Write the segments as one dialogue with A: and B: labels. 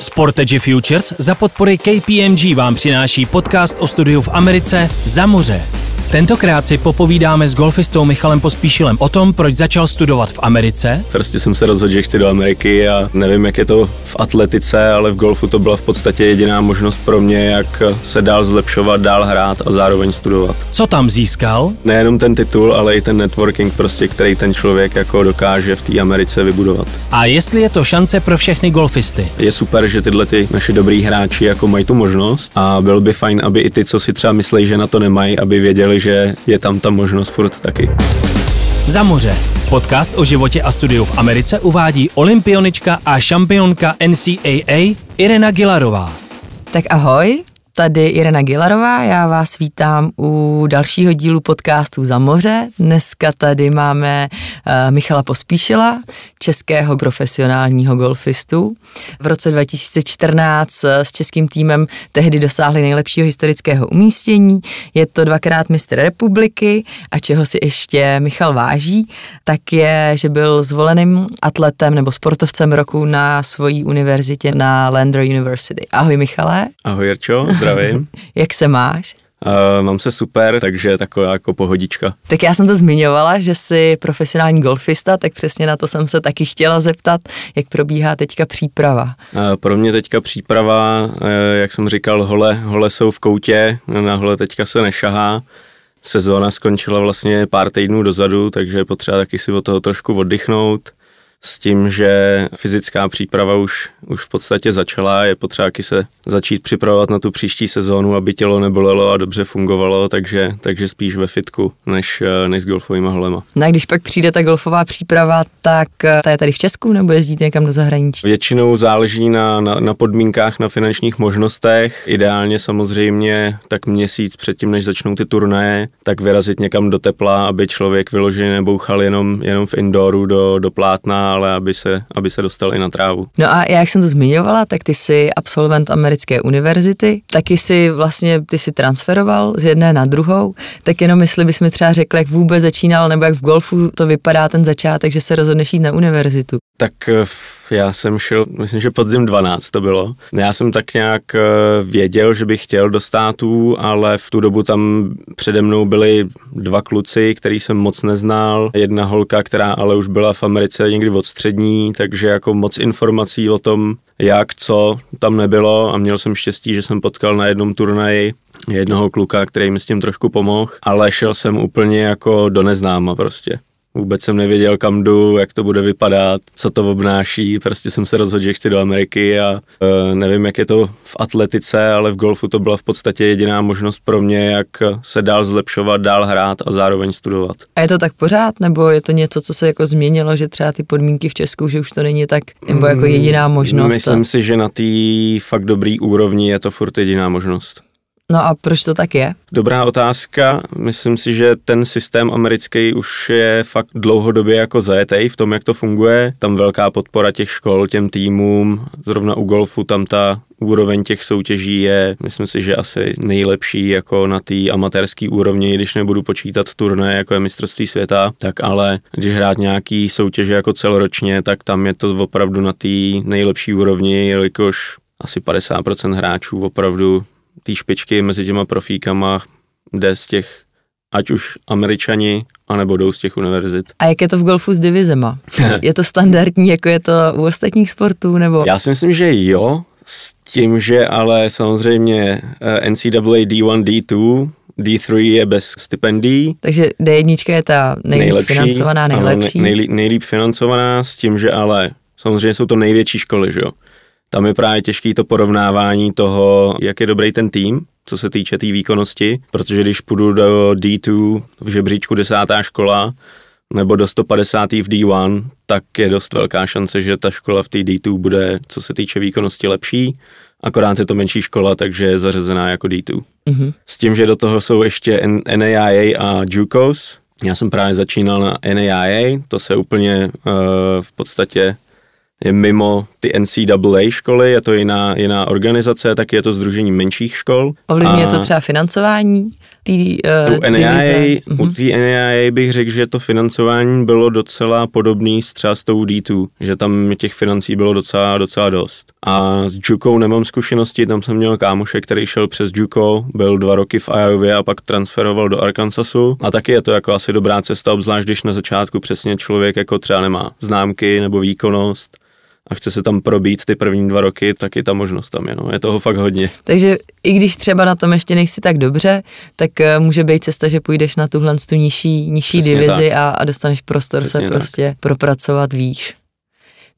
A: Sportage Futures za podpory KPMG vám přináší podcast o studiu v Americe za moře. Tentokrát si popovídáme s golfistou Michalem Pospíšilem o tom, proč začal studovat v Americe.
B: Prostě jsem se rozhodl, že chci do Ameriky a nevím, jak je to v atletice, ale v golfu to byla v podstatě jediná možnost pro mě, jak se dál zlepšovat, dál hrát a zároveň studovat.
A: Co tam získal?
B: Nejenom ten titul, ale i ten networking, prostě, který ten člověk jako dokáže v té Americe vybudovat.
A: A jestli je to šance pro všechny golfisty?
B: Je super, že tyhle ty naši dobrý hráči jako mají tu možnost a byl by fajn, aby i ty, co si třeba myslí, že na to nemají, aby věděli, že je tam ta možnost furt taky.
A: Za moře. Podcast o životě a studiu v Americe uvádí olympionička a šampionka NCAA Irena Gilarová.
C: Tak ahoj, tady Irena Gilarová, já vás vítám u dalšího dílu podcastu Za moře. Dneska tady máme uh, Michala Pospíšila, českého profesionálního golfistu. V roce 2014 s českým týmem tehdy dosáhli nejlepšího historického umístění. Je to dvakrát mistr republiky a čeho si ještě Michal váží, tak je, že byl zvoleným atletem nebo sportovcem roku na svojí univerzitě na Lander University. Ahoj Michale.
B: Ahoj Jirčo, zdravím.
C: Jak se máš?
B: Uh, mám se super, takže taková jako pohodička.
C: Tak já jsem to zmiňovala, že jsi profesionální golfista, tak přesně na to jsem se taky chtěla zeptat, jak probíhá teďka příprava.
B: Uh, pro mě teďka příprava, uh, jak jsem říkal, hole, hole jsou v koutě, na hole teďka se nešahá. Sezóna skončila vlastně pár týdnů dozadu, takže je potřeba taky si od toho trošku oddychnout s tím, že fyzická příprava už, už v podstatě začala, je potřeba se začít připravovat na tu příští sezónu, aby tělo nebolelo a dobře fungovalo, takže, takže spíš ve fitku, než, než s golfovými holema.
C: No a když pak přijde ta golfová příprava, tak ta je tady v Česku nebo jezdíte někam do zahraničí?
B: Většinou záleží na, na, na podmínkách, na finančních možnostech. Ideálně samozřejmě tak měsíc předtím, než začnou ty turnaje, tak vyrazit někam do tepla, aby člověk vyloženě nebouchal jenom, jenom v indooru do, do plátna ale aby se, aby se dostal i na trávu.
C: No a jak jsem to zmiňovala, tak ty jsi absolvent americké univerzity, taky si vlastně, ty si transferoval z jedné na druhou, tak jenom jestli bys mi třeba řekl, jak vůbec začínal, nebo jak v golfu to vypadá ten začátek, že se rozhodneš jít na univerzitu.
B: Tak eh, já jsem šel, myslím, že podzim 12 to bylo. Já jsem tak nějak eh, věděl, že bych chtěl do států, ale v tu dobu tam přede mnou byli dva kluci, který jsem moc neznal. Jedna holka, která ale už byla v Americe někdy od střední, takže jako moc informací o tom, jak, co tam nebylo a měl jsem štěstí, že jsem potkal na jednom turnaji jednoho kluka, který mi s tím trošku pomohl, ale šel jsem úplně jako do neznáma prostě. Vůbec jsem nevěděl, kam jdu, jak to bude vypadat, co to obnáší. Prostě jsem se rozhodl, že chci do Ameriky a e, nevím, jak je to v atletice, ale v golfu to byla v podstatě jediná možnost pro mě, jak se dál zlepšovat, dál hrát a zároveň studovat.
C: A je to tak pořád, nebo je to něco, co se jako změnilo, že třeba ty podmínky v Česku, že už to není tak, nebo jako jediná možnost?
B: Myslím si, že na té fakt dobrý úrovni je to furt jediná možnost.
C: No a proč to tak je?
B: Dobrá otázka. Myslím si, že ten systém americký už je fakt dlouhodobě jako zajetej v tom, jak to funguje. Tam velká podpora těch škol, těm týmům. Zrovna u golfu tam ta úroveň těch soutěží je, myslím si, že asi nejlepší jako na té amatérské úrovni, když nebudu počítat turné, jako je mistrovství světa, tak ale když hrát nějaký soutěže jako celoročně, tak tam je to opravdu na té nejlepší úrovni, jelikož asi 50% hráčů opravdu té špičky mezi těma profíkama jde z těch ať už američani, anebo jdou z těch univerzit.
C: A jak je to v golfu s divizema? je to standardní, jako je to u ostatních sportů, nebo?
B: Já si myslím, že jo, s tím, že ale samozřejmě NCAA D1, D2, D3 je bez stipendií.
C: Takže D1 je ta nejlíp nejlepší, financovaná, nejlepší.
B: Ano, nejlíp, nejlíp financovaná, s tím, že ale samozřejmě jsou to největší školy, že jo tam je právě těžký to porovnávání toho, jak je dobrý ten tým, co se týče té tý výkonnosti, protože když půjdu do D2 v žebříčku desátá škola, nebo do 150. v D1, tak je dost velká šance, že ta škola v té D2 bude, co se týče výkonnosti, lepší. Akorát je to menší škola, takže je zařazená jako D2. Mm-hmm. S tím, že do toho jsou ještě NAIA a JUCOs. Já jsem právě začínal na NAIA, to se úplně uh, v podstatě je mimo ty NCAA školy, je to jiná, jiná organizace, tak je to združení menších škol.
C: Ovlivňuje to třeba financování té uh,
B: u
C: divize?
B: U té NAIA bych řekl, že to financování bylo docela podobný s třeba s tou D2, že tam těch financí bylo docela, docela dost. A s Jukou nemám zkušenosti, tam jsem měl kámoše, který šel přes Juko, byl dva roky v Iově a pak transferoval do Arkansasu. A taky je to jako asi dobrá cesta, obzvlášť když na začátku přesně člověk jako třeba nemá známky nebo výkonnost a chce se tam probít ty první dva roky, tak i ta možnost tam je. No. Je toho fakt hodně.
C: Takže i když třeba na tom ještě nejsi tak dobře, tak uh, může být cesta, že půjdeš na tuhle tu nižší, nižší divizi a, a dostaneš prostor Přesně se tak. prostě propracovat výš.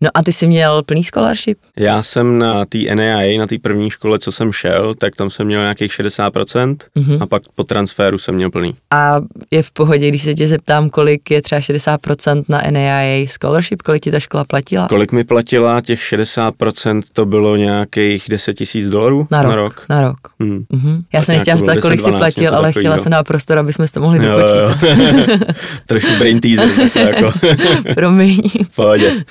C: No a ty jsi měl plný scholarship?
B: Já jsem na té NAIA, na té první škole, co jsem šel, tak tam jsem měl nějakých 60% mm-hmm. a pak po transferu jsem měl plný.
C: A je v pohodě, když se tě zeptám, kolik je třeba 60% na NAIA scholarship, kolik ti ta škola platila?
B: Kolik mi platila, těch 60% to bylo nějakých 10 tisíc dolarů
C: na rok. Na rok. Na rok. Hmm. Mm-hmm. Já tak jsem nechtěla zeptat, kolik jsi platil, ale chtěla jsem dát prostor, aby jsme to mohli jo, dopočítat.
B: Jo. Trošku brain teaser. jako.
C: Promiň.
B: Pohodě.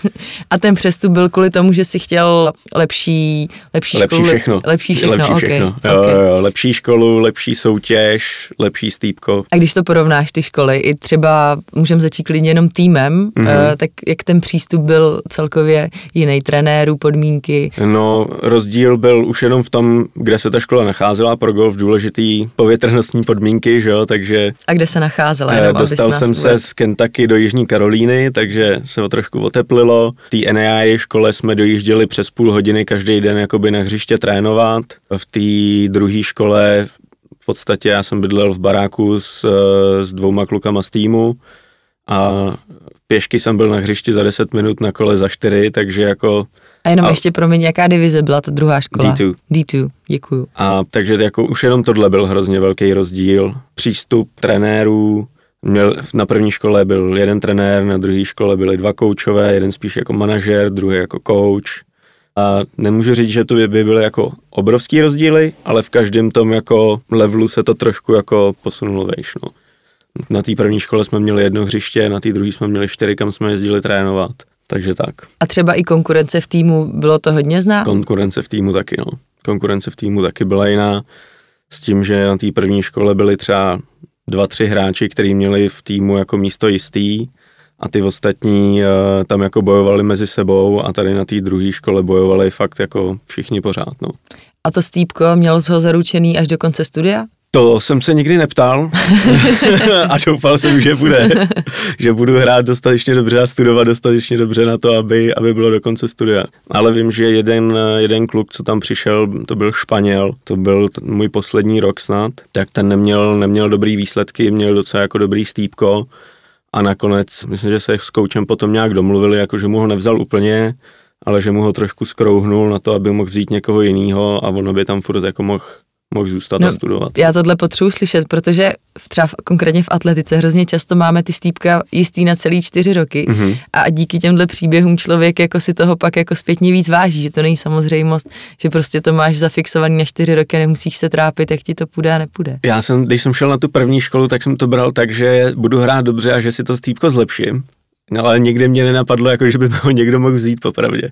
C: A ten přestup byl kvůli tomu, že si chtěl lepší, lepší,
B: lepší
C: školu,
B: všechno.
C: Lepší všechno,
B: lepší všechno.
C: Okay.
B: Jo,
C: okay.
B: jo, lepší školu, lepší soutěž, lepší stýpko.
C: A když to porovnáš, ty školy, i třeba můžeme začít klidně jenom týmem, mm-hmm. tak jak ten přístup byl celkově jiný, trenérů, podmínky?
B: No, rozdíl byl už jenom v tom, kde se ta škola nacházela, pro golf důležitý povětrnostní podmínky, že jo, takže...
C: A kde se nacházela? Jenom,
B: dostal jsem se z Kentucky do Jižní Karolíny, takže se o trošku oteplilo. Tý NAIA škole jsme dojížděli přes půl hodiny každý den jakoby na hřiště trénovat. V té druhé škole v podstatě já jsem bydlel v baráku s, s dvouma klukama z týmu a pěšky jsem byl na hřišti za 10 minut, na kole za 4, takže jako...
C: A jenom a, ještě pro mě, jaká divize byla ta druhá škola?
B: D2.
C: D2, děkuju.
B: A takže jako už jenom tohle byl hrozně velký rozdíl. Přístup trenérů, Měl, na první škole byl jeden trenér, na druhé škole byli dva koučové, jeden spíš jako manažer, druhý jako coach. A nemůžu říct, že to by byly jako obrovský rozdíly, ale v každém tom jako levelu se to trošku jako posunulo vejš. No. Na té první škole jsme měli jedno hřiště, na té druhé jsme měli čtyři, kam jsme jezdili trénovat. Takže tak.
C: A třeba i konkurence v týmu, bylo to hodně znát?
B: Konkurence v týmu taky, no. Konkurence v týmu taky byla jiná. S tím, že na té první škole byli třeba dva, tři hráči, kteří měli v týmu jako místo jistý a ty ostatní uh, tam jako bojovali mezi sebou a tady na té druhé škole bojovali fakt jako všichni pořád, no.
C: A to Stýpko měl ho zaručený až do konce studia?
B: To jsem se nikdy neptal. A doufal jsem, že bude, že budu hrát dostatečně dobře a studovat dostatečně dobře na to, aby, aby bylo do konce studia. Ale vím, že jeden, jeden kluk, co tam přišel, to byl Španěl, to byl můj poslední rok snad, tak ten neměl, neměl dobrý výsledky, měl docela jako dobrý stýpko. A nakonec, myslím, že se s koučem potom nějak domluvili, jako že mu ho nevzal úplně, ale že mu ho trošku skrouhnul na to, aby mohl vzít někoho jiného a ono by tam furt jako mohl mohl zůstat no, a studovat.
C: Já tohle potřebuji slyšet, protože v, třeba v, konkrétně v atletice hrozně často máme ty stýpka jistý na celý čtyři roky mm-hmm. a díky těmhle příběhům člověk jako si toho pak jako zpětně víc váží, že to není samozřejmost, že prostě to máš zafixovaný na čtyři roky a nemusíš se trápit, jak ti to půjde a nepůjde.
B: Já jsem, když jsem šel na tu první školu, tak jsem to bral tak, že budu hrát dobře a že si to stýpko zlepším. No, ale nikdy mě nenapadlo, jako, že by ho někdo mohl vzít popravdě.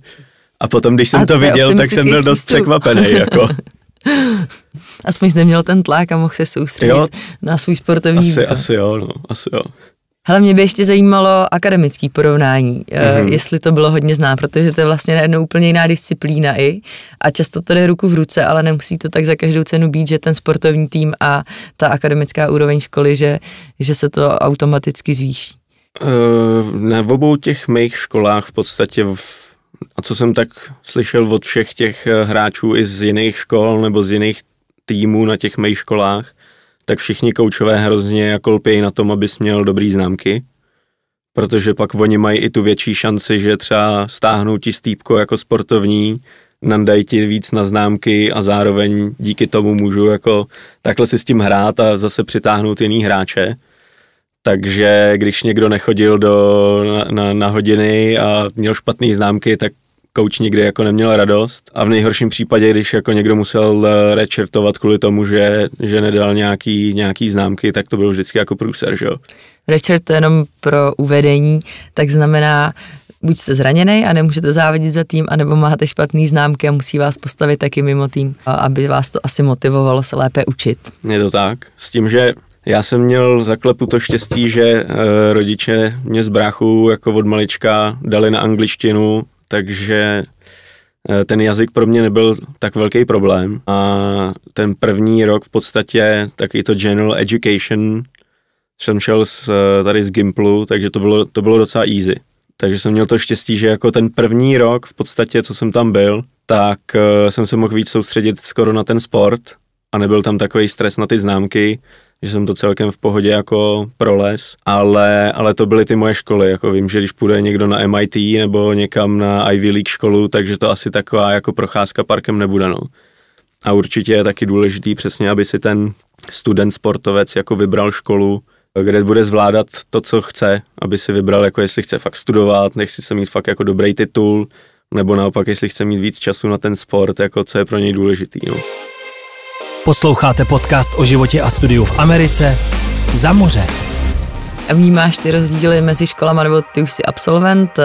B: A potom, když jsem a to viděl, tak jsem byl dost překvapený. Jako.
C: Aspoň jsi neměl ten tlak a mohl se soustředit jo, na svůj sportovní
B: asi, výkon. Asi jo, no, asi jo.
C: Hele, mě by ještě zajímalo akademický porovnání, mm-hmm. jestli to bylo hodně zná, protože to je vlastně najednou úplně jiná disciplína i a často to jde ruku v ruce, ale nemusí to tak za každou cenu být, že ten sportovní tým a ta akademická úroveň školy, že, že se to automaticky zvýší.
B: Uh, na obou těch mých školách v podstatě v a co jsem tak slyšel od všech těch eh, hráčů i z jiných škol nebo z jiných týmů na těch mých školách, tak všichni koučové hrozně jako lpějí na tom, abys měl dobrý známky, protože pak oni mají i tu větší šanci, že třeba stáhnou ti stýpko jako sportovní, nandají ti víc na známky a zároveň díky tomu můžu jako takhle si s tím hrát a zase přitáhnout jiný hráče. Takže když někdo nechodil do, na, na, na hodiny a měl špatné známky, tak kouč nikdy jako neměl radost a v nejhorším případě, když jako někdo musel eh, rečertovat kvůli tomu, že, že nedal nějaký, nějaký známky, tak to byl vždycky jako průser, že jo.
C: Rečert to jenom pro uvedení, tak znamená buď jste zraněný a nemůžete závodit za tým, anebo máte špatný známky a musí vás postavit taky mimo tým, aby vás to asi motivovalo se lépe učit.
B: Je to tak. S tím, že já jsem měl zaklepu to štěstí, že e, rodiče mě z bráchu jako od malička dali na angličtinu, takže e, ten jazyk pro mě nebyl tak velký problém. A ten první rok v podstatě taky to general education jsem šel z, eh, tady z Gimplu, takže to bylo, to bylo docela easy. Takže jsem měl to štěstí, že jako ten první rok v podstatě, co jsem tam byl, tak jsem se mohl víc soustředit skoro na ten sport a nebyl tam takový stres na ty známky, že jsem to celkem v pohodě jako proles, ale, ale to byly ty moje školy, jako vím, že když půjde někdo na MIT nebo někam na Ivy League školu, takže to asi taková jako procházka parkem nebude, no. A určitě je taky důležitý přesně, aby si ten student sportovec jako vybral školu, kde bude zvládat to, co chce, aby si vybral, jako jestli chce fakt studovat, nechci se mít fakt jako dobrý titul, nebo naopak, jestli chce mít víc času na ten sport, jako co je pro něj důležitý. No.
A: Posloucháte podcast o životě a studiu v Americe za moře.
C: Vnímáš ty rozdíly mezi školama, nebo ty už jsi absolvent,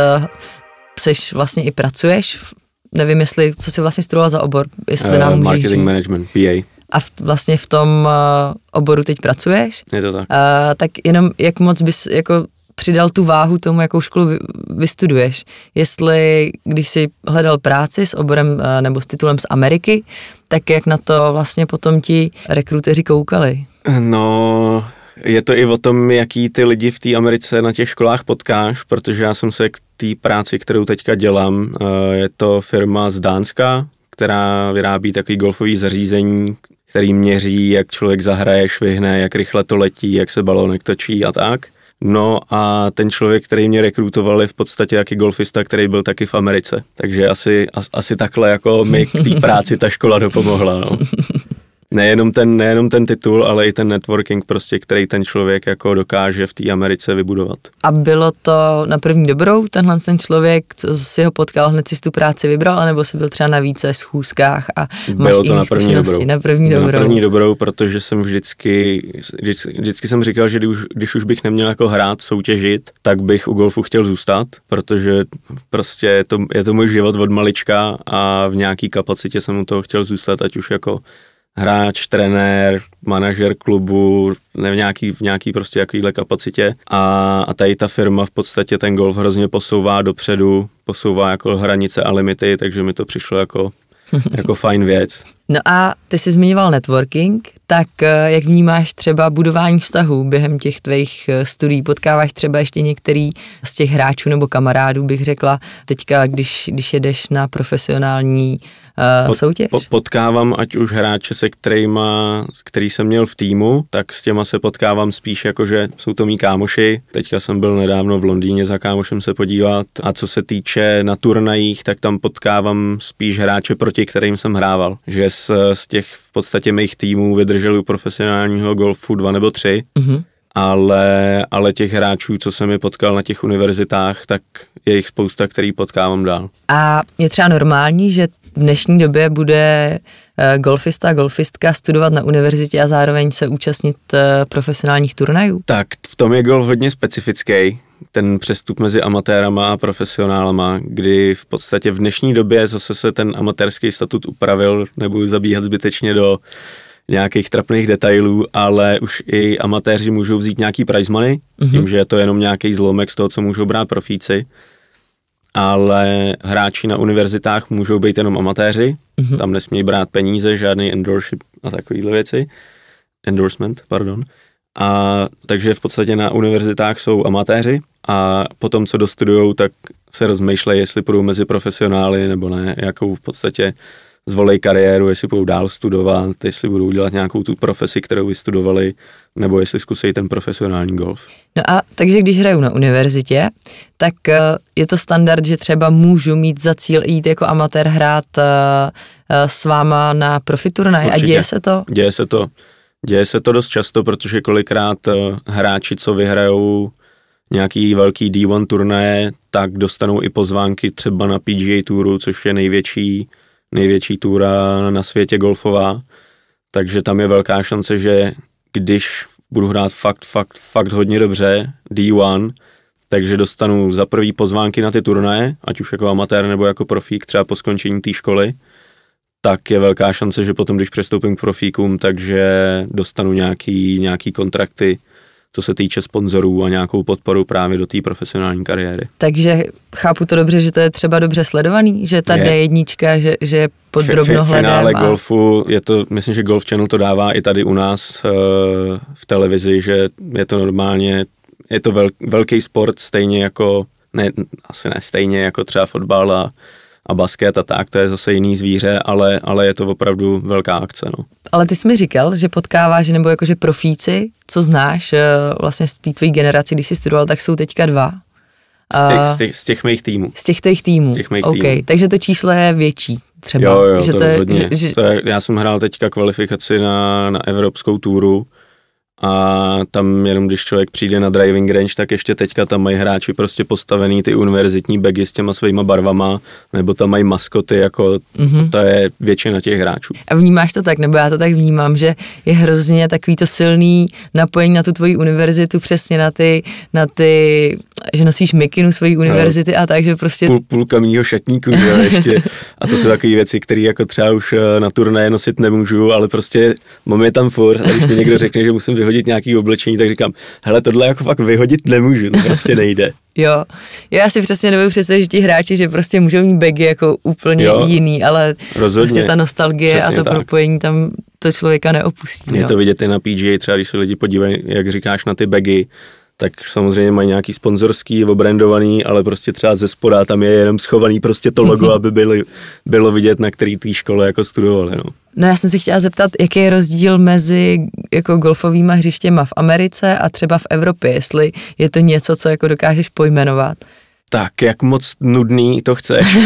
C: seš eh, vlastně i pracuješ, nevím, jestli, co jsi vlastně studoval za obor, jestli nám uh,
B: Marketing říct. management, PA
C: a v, vlastně v tom uh, oboru teď pracuješ.
B: Je to tak. Uh,
C: tak jenom jak moc bys jako přidal tu váhu tomu, jakou školu vy, vystuduješ. Jestli, když jsi hledal práci s oborem uh, nebo s titulem z Ameriky, tak jak na to vlastně potom ti rekruteři koukali?
B: No, je to i o tom, jaký ty lidi v té Americe na těch školách potkáš, protože já jsem se k té práci, kterou teďka dělám, je to firma z Dánska, která vyrábí takový golfový zařízení, který měří, jak člověk zahraje, švihne, jak rychle to letí, jak se balónek točí a tak. No a ten člověk, který mě rekrutoval, je v podstatě jaký golfista, který byl taky v Americe. Takže asi, asi takhle jako mi k té práci ta škola dopomohla. No. nejenom ten, nejenom ten titul, ale i ten networking prostě, který ten člověk jako dokáže v té Americe vybudovat.
C: A bylo to na první dobrou, tenhle ten člověk, co si ho potkal, hned si tu práci vybral, anebo si byl třeba na více schůzkách a máš bylo to na první dobrou. Na první dobrou.
B: Na první dobrou, protože jsem vždycky, vždycky, vždycky jsem říkal, že když, když už bych neměl jako hrát, soutěžit, tak bych u golfu chtěl zůstat, protože prostě je to, je to můj život od malička a v nějaký kapacitě jsem u toho chtěl zůstat, ať už jako hráč, trenér, manažer klubu, ne v nějaký, v nějaký prostě jakýhle kapacitě a, a tady ta firma v podstatě ten golf hrozně posouvá dopředu, posouvá jako hranice a limity, takže mi to přišlo jako, jako fajn věc.
C: No a ty jsi zmiňoval networking, tak eh, jak vnímáš třeba budování vztahů během těch tvých eh, studií? Potkáváš třeba ještě některý z těch hráčů nebo kamarádů, bych řekla, teďka, když, když jedeš na profesionální uh, Pot, soutěž? Po,
B: potkávám ať už hráče, se kterýma, který jsem měl v týmu, tak s těma se potkávám spíš jako, že jsou to mý kámoši. Teďka jsem byl nedávno v Londýně za kámošem se podívat. A co se týče na turnajích, tak tam potkávám spíš hráče, proti kterým jsem hrával. Že z, z těch v podstatě mých týmů vydrželi u profesionálního golfu dva nebo tři. Mm-hmm ale, ale těch hráčů, co jsem mi potkal na těch univerzitách, tak je jich spousta, který potkávám dál.
C: A je třeba normální, že v dnešní době bude eh, golfista, golfistka studovat na univerzitě a zároveň se účastnit eh, profesionálních turnajů?
B: Tak v tom je golf hodně specifický, ten přestup mezi amatérama a profesionálama, kdy v podstatě v dnešní době zase se ten amatérský statut upravil, nebudu zabíhat zbytečně do nějakých trapných detailů, ale už i amatéři můžou vzít nějaký prize money, mm-hmm. s tím, mhm. že je to jenom nějaký zlomek z toho, co můžou brát profíci ale hráči na univerzitách můžou být jenom amatéři, mm-hmm. tam nesmí brát peníze, žádný endorship a takovéhle věci, endorsement, pardon. A takže v podstatě na univerzitách jsou amatéři a potom, co dostudujou, tak se rozmýšlejí, jestli půjdou mezi profesionály nebo ne, jakou v podstatě zvolej kariéru, jestli budou dál studovat, jestli budou dělat nějakou tu profesi, kterou vystudovali, nebo jestli zkusí ten profesionální golf.
C: No a takže když hraju na univerzitě, tak uh, je to standard, že třeba můžu mít za cíl jít jako amatér hrát uh, uh, s váma na profiturnaj a děje se to?
B: Děje se to. Děje se to dost často, protože kolikrát hráči, co vyhrajou nějaký velký D1 turnaje, tak dostanou i pozvánky třeba na PGA Touru, což je největší největší túra na světě golfová, takže tam je velká šance, že když budu hrát fakt, fakt, fakt hodně dobře D1, takže dostanu za prvý pozvánky na ty turnaje, ať už jako amatér nebo jako profík, třeba po skončení té školy, tak je velká šance, že potom, když přestoupím k profíkům, takže dostanu nějaký, nějaký kontrakty, co se týče sponzorů a nějakou podporu právě do té profesionální kariéry.
C: Takže chápu to dobře, že to je třeba dobře sledovaný, že ta je. D1, že, že je pod drobnohledem.
B: V finále a... golfu, je to, myslím, že Golf Channel to dává i tady u nás uh, v televizi, že je to normálně, je to vel, velký sport, stejně jako, ne, asi ne stejně jako třeba fotbal a a basket a tak, to je zase jiný zvíře, ale, ale je to opravdu velká akce. No.
C: Ale ty jsi mi říkal, že potkáváš, nebo jakože profíci, co znáš eh, vlastně z té tvojí generaci, když jsi studoval, tak jsou teďka dva.
B: Z těch, z těch, z těch mých týmů.
C: Z těch těch týmů. Z těch mých okay. týmů. Takže to číslo je větší třeba.
B: Jo, jo, že to, to je, že, že... To je, já jsem hrál teďka kvalifikaci na, na evropskou túru a tam jenom když člověk přijde na driving range, tak ještě teďka tam mají hráči prostě postavený ty univerzitní bagy s těma svýma barvama, nebo tam mají maskoty, jako mm-hmm. to je většina těch hráčů.
C: A vnímáš to tak, nebo já to tak vnímám, že je hrozně takový to silný napojení na tu tvoji univerzitu, přesně na ty, na ty že nosíš mikinu svojí univerzity no, a tak, že prostě...
B: Půl, půlka mýho šatníku, jo, ještě. A to jsou takové věci, které jako třeba už eh, na turné nosit nemůžu, ale prostě mám je tam furt. A když mi někdo řekne, že musím vyhodit nějaký oblečení, tak říkám, hele, tohle jako fakt vyhodit nemůžu, to prostě nejde.
C: Jo, já si přesně nebudu představit, že ti hráči, že prostě můžou mít bagy jako úplně jo, jiný, ale rozhodně. prostě ta nostalgie přesně a to tak. propojení tam to člověka neopustí.
B: Je
C: jo.
B: to vidět i na PGA, třeba když se lidi podívají, jak říkáš, na ty bagy, tak samozřejmě mají nějaký sponzorský, obrandovaný, ale prostě třeba ze spoda tam je jenom schovaný prostě to logo, aby byly, bylo vidět, na který té škole jako studovali. No.
C: No já jsem si chtěla zeptat, jaký je rozdíl mezi jako golfovými hřištěma v Americe a třeba v Evropě, jestli je to něco, co jako dokážeš pojmenovat.
B: Tak, jak moc nudný to chceš?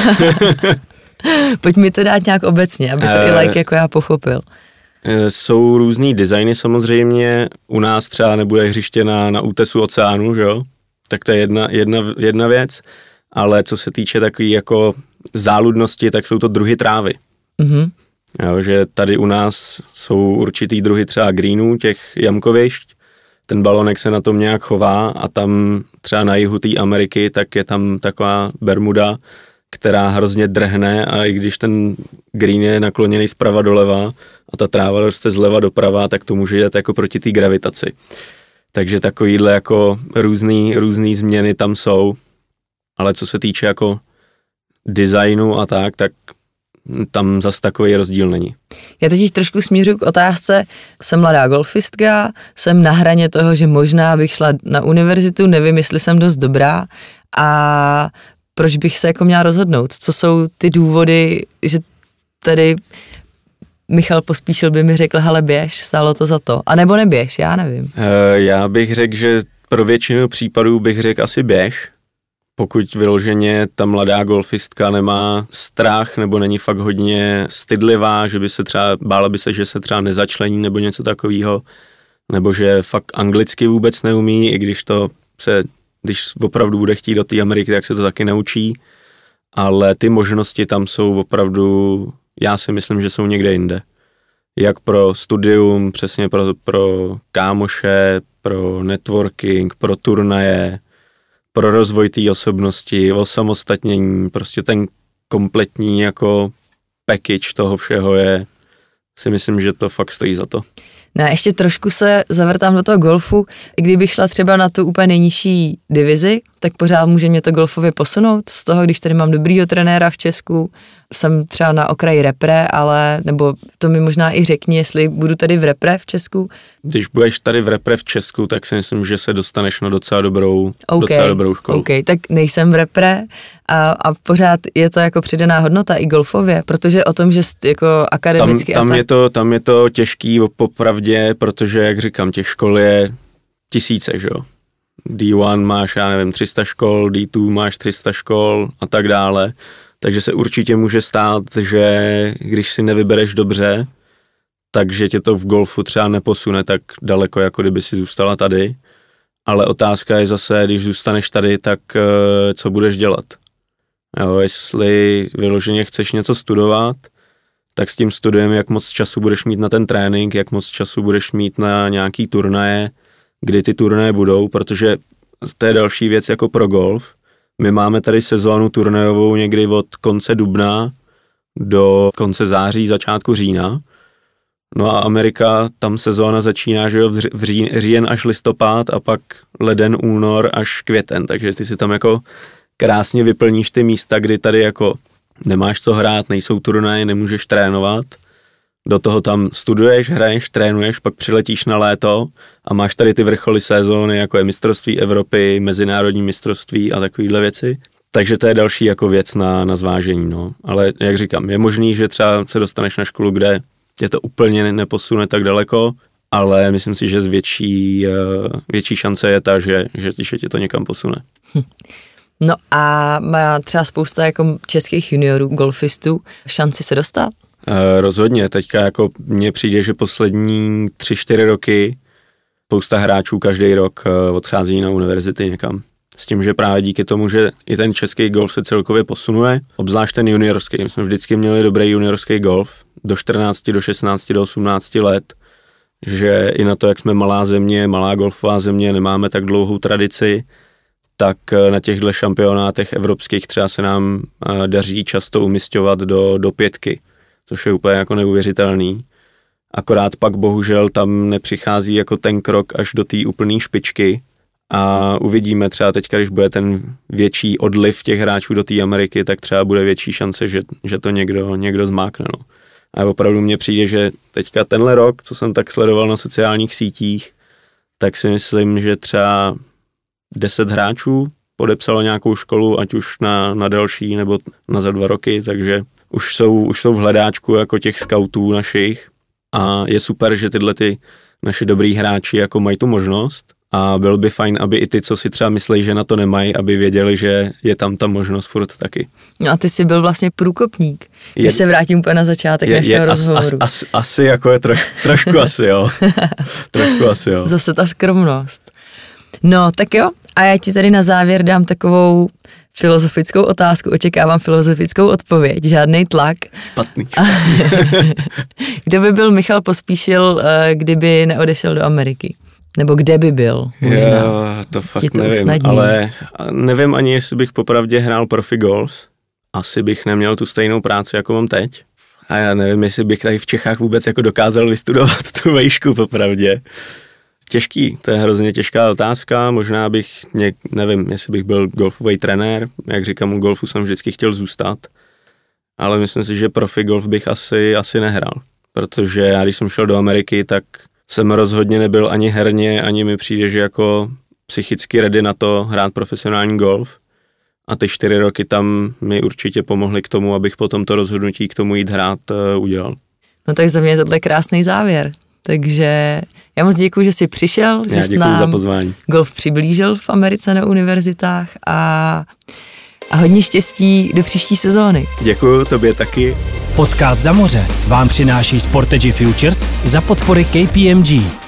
C: Pojď mi to dát nějak obecně, aby to uh, i eh, like jako já pochopil.
B: Eh, jsou různý designy samozřejmě, u nás třeba nebude hřiště na, na útesu oceánu, že jo? Tak to je jedna, jedna, jedna věc, ale co se týče takové jako záludnosti, tak jsou to druhy trávy. Mm-hmm. Jo, že tady u nás jsou určitý druhy třeba greenů, těch jamkovišť, ten balonek se na tom nějak chová a tam třeba na jihu té Ameriky, tak je tam taková Bermuda, která hrozně drhne a i když ten green je nakloněný zprava doleva a ta tráva roste zleva doprava, tak to může jít jako proti té gravitaci. Takže takovýhle jako různý, různý změny tam jsou, ale co se týče jako designu a tak, tak tam zas takový rozdíl není.
C: Já totiž trošku směřu k otázce, jsem mladá golfistka, jsem na hraně toho, že možná bych šla na univerzitu, nevím, jestli jsem dost dobrá a proč bych se jako měla rozhodnout? Co jsou ty důvody, že tady Michal Pospíšil by mi řekl, hele běž, stálo to za to. A nebo neběž, já nevím. Uh,
B: já bych řekl, že pro většinu případů bych řekl asi běž, pokud vyloženě ta mladá golfistka nemá strach nebo není fakt hodně stydlivá, že by se třeba, bála by se, že se třeba nezačlení nebo něco takového, nebo že fakt anglicky vůbec neumí, i když to se když opravdu bude chtít do té Ameriky, tak se to taky naučí, ale ty možnosti tam jsou opravdu, já si myslím, že jsou někde jinde. Jak pro studium, přesně pro, pro kámoše, pro networking, pro turnaje, pro rozvoj té osobnosti, osamostatnění, prostě ten kompletní jako package toho všeho je, si myslím, že to fakt stojí za to.
C: No a ještě trošku se zavrtám do toho golfu. I kdybych šla třeba na tu úplně nejnižší divizi, tak pořád může mě to golfově posunout z toho, když tady mám dobrýho trenéra v Česku, jsem třeba na okraji repre, ale, nebo to mi možná i řekni, jestli budu tady v repre v Česku.
B: Když budeš tady v repre v Česku, tak si myslím, že se dostaneš na docela dobrou, okay, docela dobrou školu.
C: OK, tak nejsem v repre a, a pořád je to jako přidaná hodnota i golfově, protože o tom, že jako akademicky...
B: Tam, tam,
C: tak...
B: je, to, tam je to těžký popravdě, protože, jak říkám, těch škol je tisíce, že jo. D1 máš, já nevím, 300 škol, D2 máš 300 škol a tak dále. Takže se určitě může stát, že když si nevybereš dobře, takže tě to v golfu třeba neposune tak daleko, jako kdyby si zůstala tady. Ale otázka je zase, když zůstaneš tady, tak eh, co budeš dělat? Jo, jestli vyloženě chceš něco studovat, tak s tím studiem, jak moc času budeš mít na ten trénink, jak moc času budeš mít na nějaký turnaje, kdy ty turnaje budou, protože to je další věc jako pro golf. My máme tady sezónu turnajovou někdy od konce dubna do konce září, začátku října. No a Amerika, tam sezóna začíná, že jo, v ří, říjen až listopad a pak leden, únor až květen, takže ty si tam jako krásně vyplníš ty místa, kdy tady jako nemáš co hrát, nejsou turnaje, nemůžeš trénovat. Do toho tam studuješ, hraješ, trénuješ, pak přiletíš na léto a máš tady ty vrcholy sezóny, jako je mistrovství Evropy, mezinárodní mistrovství a takovéhle věci. Takže to je další jako věc na, na zvážení, no. Ale jak říkám, je možný, že třeba se dostaneš na školu, kde tě to úplně neposune tak daleko, ale myslím si, že z větší, eh, větší šance je ta, že, že, že tě to někam posune.
C: No a má třeba spousta jako českých juniorů, golfistů, šanci se dostat?
B: E, rozhodně, teďka jako mně přijde, že poslední tři, čtyři roky spousta hráčů každý rok eh, odchází na univerzity někam. S tím, že právě díky tomu, že i ten český golf se celkově posunuje, obzvlášť ten juniorský. My jsme vždycky měli dobrý juniorský golf do 14, do 16, do 18 let, že i na to, jak jsme malá země, malá golfová země, nemáme tak dlouhou tradici, tak eh, na těchto šampionátech evropských třeba se nám eh, daří často umistovat do, do pětky, což je úplně jako neuvěřitelný. Akorát pak bohužel tam nepřichází jako ten krok až do té úplné špičky a uvidíme třeba teď, když bude ten větší odliv těch hráčů do té Ameriky, tak třeba bude větší šance, že, že to někdo, někdo zmákne. No. A opravdu mně přijde, že teďka tenhle rok, co jsem tak sledoval na sociálních sítích, tak si myslím, že třeba 10 hráčů podepsalo nějakou školu, ať už na, na další nebo na za dva roky, takže už jsou, už jsou v hledáčku jako těch scoutů našich a je super, že tyhle ty naši dobrý hráči jako mají tu možnost a byl by fajn, aby i ty, co si třeba myslí, že na to nemají, aby věděli, že je tam ta možnost furt taky.
C: No a ty jsi byl vlastně průkopník, je, když se vrátím úplně na začátek je, našeho je, rozhovoru. As,
B: as, as, asi jako je troš, trošku asi jo. trošku asi jo.
C: Zase ta skromnost. No, tak jo. A já ti tady na závěr dám takovou filozofickou otázku, očekávám filozofickou odpověď, žádný tlak.
B: Patný.
C: Kdo by byl Michal Pospíšil, eh, kdyby neodešel do Ameriky? Nebo kde by byl? Možná.
B: Jo, to fakt to nevím, usnadním. ale nevím ani, jestli bych popravdě hrál profi golf. Asi bych neměl tu stejnou práci, jako mám teď. A já nevím, jestli bych tady v Čechách vůbec jako dokázal vystudovat tu vejšku popravdě těžký, to je hrozně těžká otázka, možná bych, nevím, jestli bych byl golfový trenér, jak říkám, u golfu jsem vždycky chtěl zůstat, ale myslím si, že profi golf bych asi, asi nehrál, protože já když jsem šel do Ameriky, tak jsem rozhodně nebyl ani herně, ani mi přijde, že jako psychicky ready na to hrát profesionální golf. A ty čtyři roky tam mi určitě pomohly k tomu, abych potom to rozhodnutí k tomu jít hrát uh, udělal.
C: No tak za mě je tohle krásný závěr. Takže já moc děkuji, že jsi přišel,
B: já
C: že jsi
B: nám za pozvání.
C: golf přiblížil v Americe na univerzitách a, a hodně štěstí do příští sezóny.
B: Děkuji, tobě taky.
A: Podcast za moře vám přináší Sportage Futures za podpory KPMG.